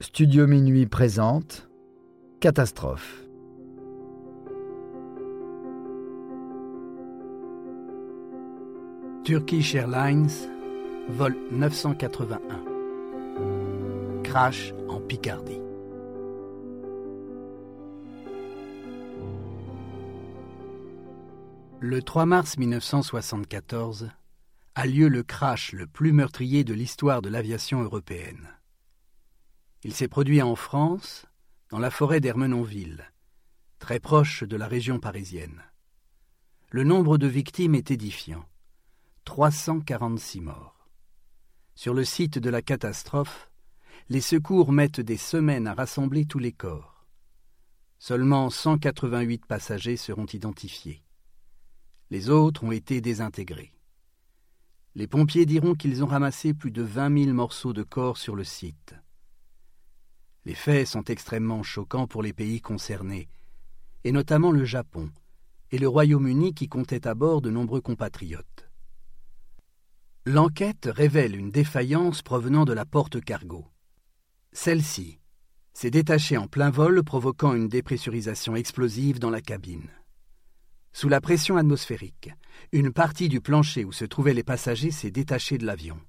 Studio Minuit présente Catastrophe. Turkish Airlines, vol 981. Crash en Picardie. Le 3 mars 1974 a lieu le crash le plus meurtrier de l'histoire de l'aviation européenne. Il s'est produit en France, dans la forêt d'Hermenonville, très proche de la région parisienne. Le nombre de victimes est édifiant. 346 morts. Sur le site de la catastrophe, les secours mettent des semaines à rassembler tous les corps. Seulement 188 passagers seront identifiés. Les autres ont été désintégrés. Les pompiers diront qu'ils ont ramassé plus de 20 000 morceaux de corps sur le site. Les faits sont extrêmement choquants pour les pays concernés, et notamment le Japon et le Royaume-Uni qui comptaient à bord de nombreux compatriotes. L'enquête révèle une défaillance provenant de la porte cargo. Celle-ci s'est détachée en plein vol, provoquant une dépressurisation explosive dans la cabine. Sous la pression atmosphérique, une partie du plancher où se trouvaient les passagers s'est détachée de l'avion.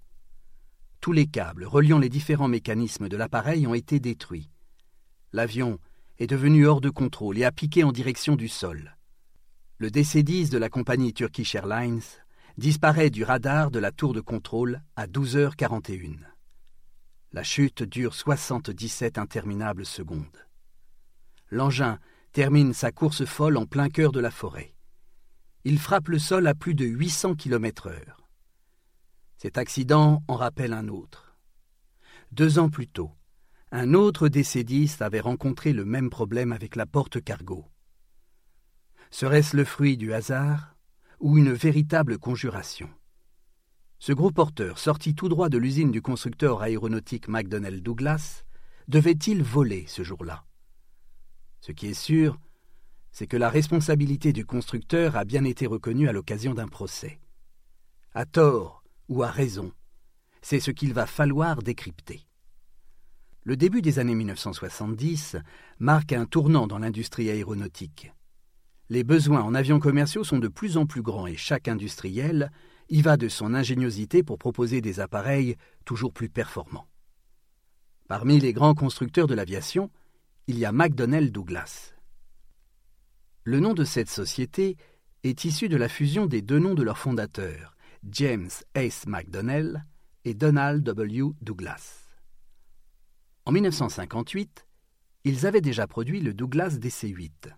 Tous les câbles reliant les différents mécanismes de l'appareil ont été détruits. L'avion est devenu hors de contrôle et a piqué en direction du sol. Le DC-10 de la compagnie Turkish Airlines disparaît du radar de la tour de contrôle à 12h41. La chute dure 77 interminables secondes. L'engin termine sa course folle en plein cœur de la forêt. Il frappe le sol à plus de 800 km/h. Cet accident en rappelle un autre. Deux ans plus tôt, un autre décédiste avait rencontré le même problème avec la porte cargo. Serait-ce le fruit du hasard ou une véritable conjuration? Ce gros porteur, sorti tout droit de l'usine du constructeur aéronautique McDonnell Douglas, devait-il voler ce jour-là? Ce qui est sûr, c'est que la responsabilité du constructeur a bien été reconnue à l'occasion d'un procès. À tort ou à raison, c'est ce qu'il va falloir décrypter. Le début des années 1970 marque un tournant dans l'industrie aéronautique. Les besoins en avions commerciaux sont de plus en plus grands et chaque industriel y va de son ingéniosité pour proposer des appareils toujours plus performants. Parmi les grands constructeurs de l'aviation, il y a McDonnell Douglas. Le nom de cette société est issu de la fusion des deux noms de leurs fondateurs, James Ace McDonnell et Donald W. Douglas. En 1958, ils avaient déjà produit le Douglas DC-8,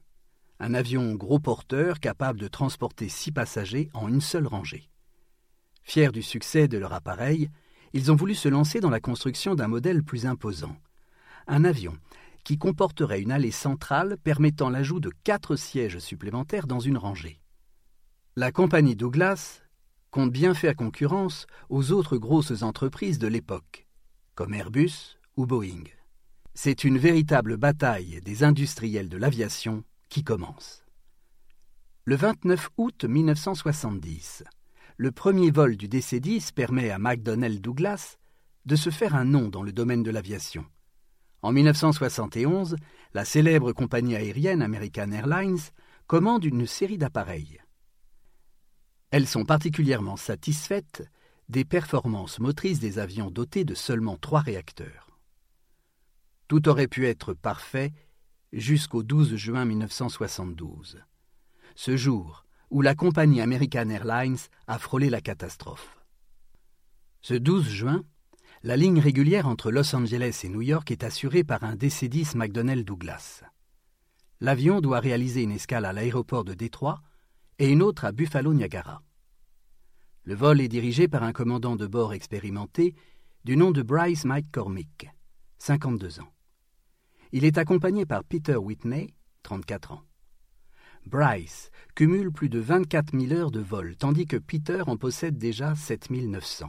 un avion gros porteur capable de transporter six passagers en une seule rangée. Fiers du succès de leur appareil, ils ont voulu se lancer dans la construction d'un modèle plus imposant, un avion qui comporterait une allée centrale permettant l'ajout de quatre sièges supplémentaires dans une rangée. La compagnie Douglas compte bien faire concurrence aux autres grosses entreprises de l'époque, comme Airbus ou Boeing. C'est une véritable bataille des industriels de l'aviation qui commence. Le 29 août 1970, le premier vol du DC-10 permet à McDonnell Douglas de se faire un nom dans le domaine de l'aviation. En 1971, la célèbre compagnie aérienne American Airlines commande une série d'appareils. Elles sont particulièrement satisfaites des performances motrices des avions dotés de seulement trois réacteurs. Tout aurait pu être parfait jusqu'au 12 juin 1972, ce jour où la compagnie American Airlines a frôlé la catastrophe. Ce 12 juin, la ligne régulière entre Los Angeles et New York est assurée par un DC-10 McDonnell Douglas. L'avion doit réaliser une escale à l'aéroport de Détroit et une autre à Buffalo Niagara. Le vol est dirigé par un commandant de bord expérimenté du nom de Bryce McCormick, 52 ans. Il est accompagné par Peter Whitney, 34 ans. Bryce cumule plus de 24 000 heures de vol, tandis que Peter en possède déjà 7 900.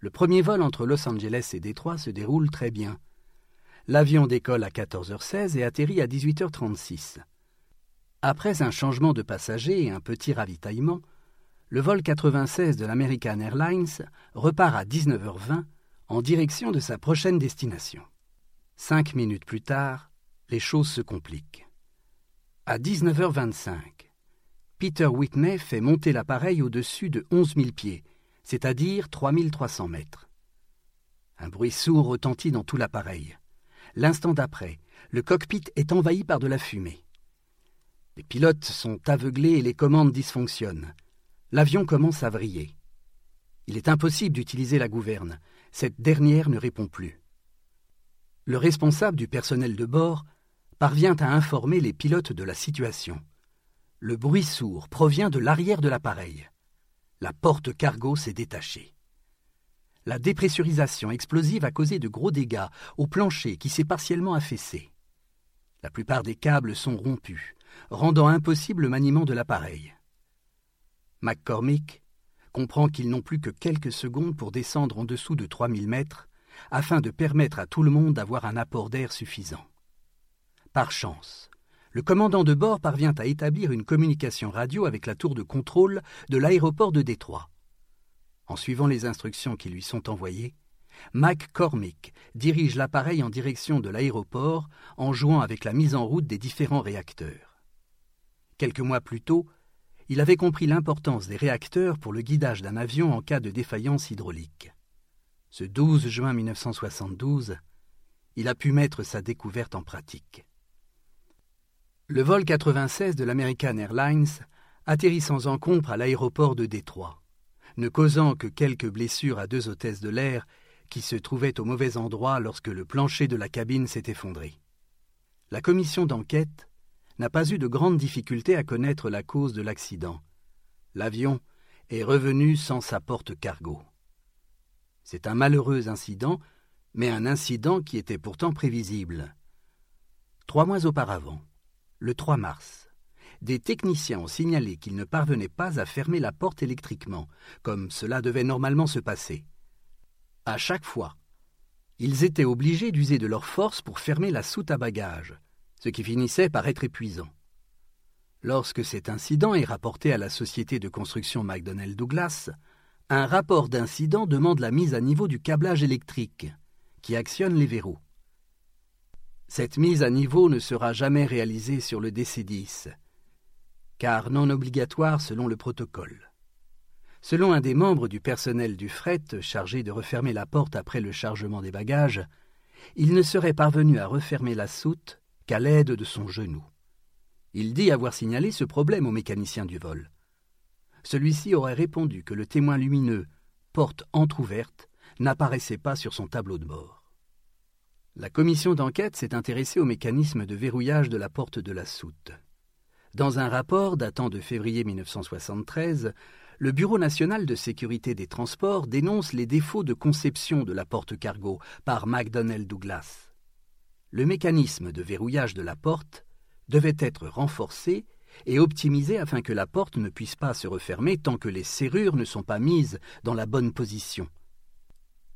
Le premier vol entre Los Angeles et Détroit se déroule très bien. L'avion décolle à 14h16 et atterrit à 18h36. Après un changement de passagers et un petit ravitaillement, le vol 96 de l'American Airlines repart à 19h20 en direction de sa prochaine destination. Cinq minutes plus tard, les choses se compliquent. À 19h25, Peter Whitney fait monter l'appareil au-dessus de 11 000 pieds, c'est-à-dire 3300 mètres. Un bruit sourd retentit dans tout l'appareil. L'instant d'après, le cockpit est envahi par de la fumée. Les pilotes sont aveuglés et les commandes dysfonctionnent. L'avion commence à vriller. Il est impossible d'utiliser la gouverne. Cette dernière ne répond plus. Le responsable du personnel de bord parvient à informer les pilotes de la situation. Le bruit sourd provient de l'arrière de l'appareil. La porte cargo s'est détachée. La dépressurisation explosive a causé de gros dégâts au plancher qui s'est partiellement affaissé. La plupart des câbles sont rompus, rendant impossible le maniement de l'appareil. McCormick comprend qu'ils n'ont plus que quelques secondes pour descendre en dessous de 3000 mètres afin de permettre à tout le monde d'avoir un apport d'air suffisant. Par chance, le commandant de bord parvient à établir une communication radio avec la tour de contrôle de l'aéroport de Détroit. En suivant les instructions qui lui sont envoyées, McCormick dirige l'appareil en direction de l'aéroport en jouant avec la mise en route des différents réacteurs. Quelques mois plus tôt, il avait compris l'importance des réacteurs pour le guidage d'un avion en cas de défaillance hydraulique. Ce 12 juin 1972, il a pu mettre sa découverte en pratique. Le vol 96 de l'American Airlines atterrit sans encombre à l'aéroport de Détroit, ne causant que quelques blessures à deux hôtesses de l'air qui se trouvaient au mauvais endroit lorsque le plancher de la cabine s'est effondré. La commission d'enquête n'a pas eu de grandes difficultés à connaître la cause de l'accident. L'avion est revenu sans sa porte cargo. C'est un malheureux incident, mais un incident qui était pourtant prévisible. Trois mois auparavant, le 3 mars, des techniciens ont signalé qu'ils ne parvenaient pas à fermer la porte électriquement, comme cela devait normalement se passer. À chaque fois, ils étaient obligés d'user de leur force pour fermer la soute à bagages, ce qui finissait par être épuisant. Lorsque cet incident est rapporté à la société de construction McDonnell Douglas, un rapport d'incident demande la mise à niveau du câblage électrique, qui actionne les verrous. Cette mise à niveau ne sera jamais réalisée sur le DC-10, car non obligatoire selon le protocole. Selon un des membres du personnel du fret chargé de refermer la porte après le chargement des bagages, il ne serait parvenu à refermer la soute qu'à l'aide de son genou. Il dit avoir signalé ce problème au mécanicien du vol. Celui-ci aurait répondu que le témoin lumineux, porte entr'ouverte, n'apparaissait pas sur son tableau de bord. La commission d'enquête s'est intéressée au mécanisme de verrouillage de la porte de la soute. Dans un rapport datant de février 1973, le Bureau national de sécurité des transports dénonce les défauts de conception de la porte cargo par McDonnell Douglas le mécanisme de verrouillage de la porte devait être renforcé et optimisé afin que la porte ne puisse pas se refermer tant que les serrures ne sont pas mises dans la bonne position.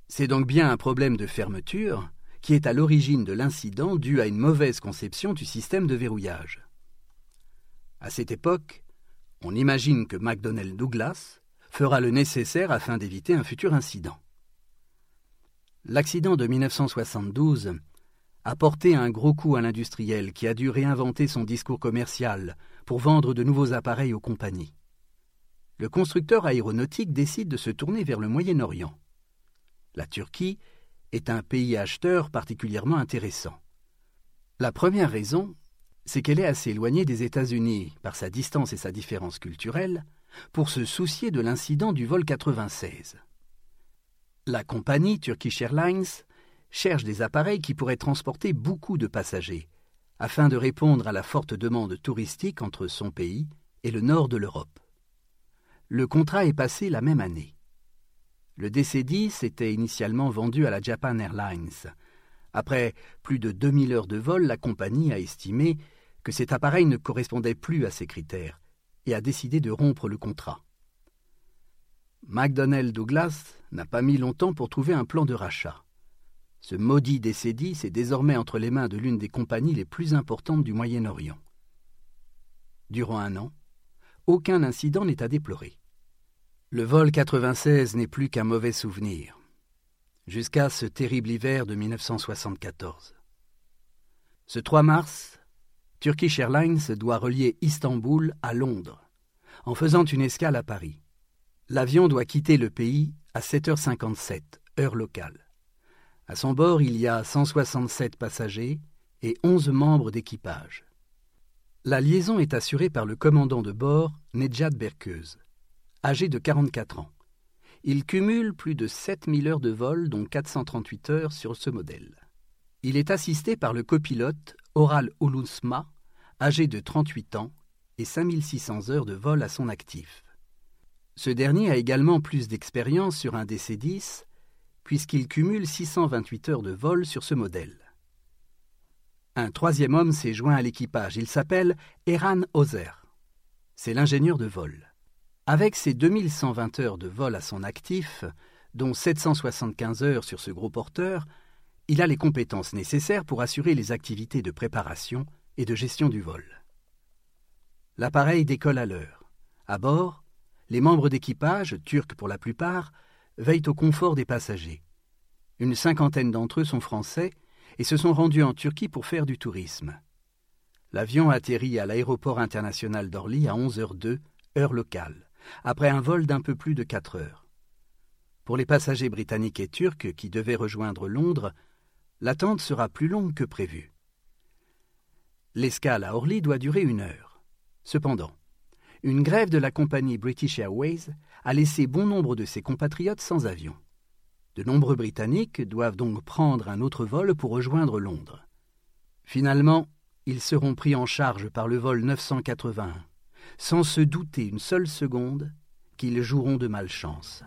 C'est donc bien un problème de fermeture qui est à l'origine de l'incident dû à une mauvaise conception du système de verrouillage. À cette époque, on imagine que McDonnell Douglas fera le nécessaire afin d'éviter un futur incident. L'accident de 1972 a un gros coup à l'industriel qui a dû réinventer son discours commercial pour vendre de nouveaux appareils aux compagnies. Le constructeur aéronautique décide de se tourner vers le Moyen-Orient. La Turquie est un pays acheteur particulièrement intéressant. La première raison, c'est qu'elle est assez éloignée des États-Unis par sa distance et sa différence culturelle pour se soucier de l'incident du vol 96. La compagnie Turkish Airlines cherche des appareils qui pourraient transporter beaucoup de passagers, afin de répondre à la forte demande touristique entre son pays et le nord de l'Europe. Le contrat est passé la même année. Le DC-10 était initialement vendu à la Japan Airlines. Après plus de 2000 heures de vol, la compagnie a estimé que cet appareil ne correspondait plus à ses critères et a décidé de rompre le contrat. McDonnell Douglas n'a pas mis longtemps pour trouver un plan de rachat. Ce maudit décédis est désormais entre les mains de l'une des compagnies les plus importantes du Moyen-Orient. Durant un an, aucun incident n'est à déplorer. Le vol 96 n'est plus qu'un mauvais souvenir, jusqu'à ce terrible hiver de 1974. Ce 3 mars, Turkish Airlines doit relier Istanbul à Londres, en faisant une escale à Paris. L'avion doit quitter le pays à 7h57, heure locale. À son bord, il y a 167 passagers et 11 membres d'équipage. La liaison est assurée par le commandant de bord, Nejat Berkeuz, âgé de 44 ans. Il cumule plus de 7000 heures de vol, dont 438 heures sur ce modèle. Il est assisté par le copilote Oral Oulousma, âgé de 38 ans, et 5600 heures de vol à son actif. Ce dernier a également plus d'expérience sur un DC-10, puisqu'il cumule 628 heures de vol sur ce modèle. Un troisième homme s'est joint à l'équipage. Il s'appelle Eran Ozer. C'est l'ingénieur de vol. Avec ses 2120 heures de vol à son actif, dont 775 heures sur ce gros porteur, il a les compétences nécessaires pour assurer les activités de préparation et de gestion du vol. L'appareil décolle à l'heure. À bord, les membres d'équipage, turcs pour la plupart, veillent au confort des passagers. Une cinquantaine d'entre eux sont français et se sont rendus en Turquie pour faire du tourisme. L'avion atterrit à l'aéroport international d'Orly à 11h02, heure locale, après un vol d'un peu plus de 4 heures. Pour les passagers britanniques et turcs qui devaient rejoindre Londres, l'attente sera plus longue que prévu. L'escale à Orly doit durer une heure. Cependant, une grève de la compagnie British Airways a laissé bon nombre de ses compatriotes sans avion. De nombreux Britanniques doivent donc prendre un autre vol pour rejoindre Londres. Finalement, ils seront pris en charge par le vol 981, sans se douter une seule seconde qu'ils joueront de malchance.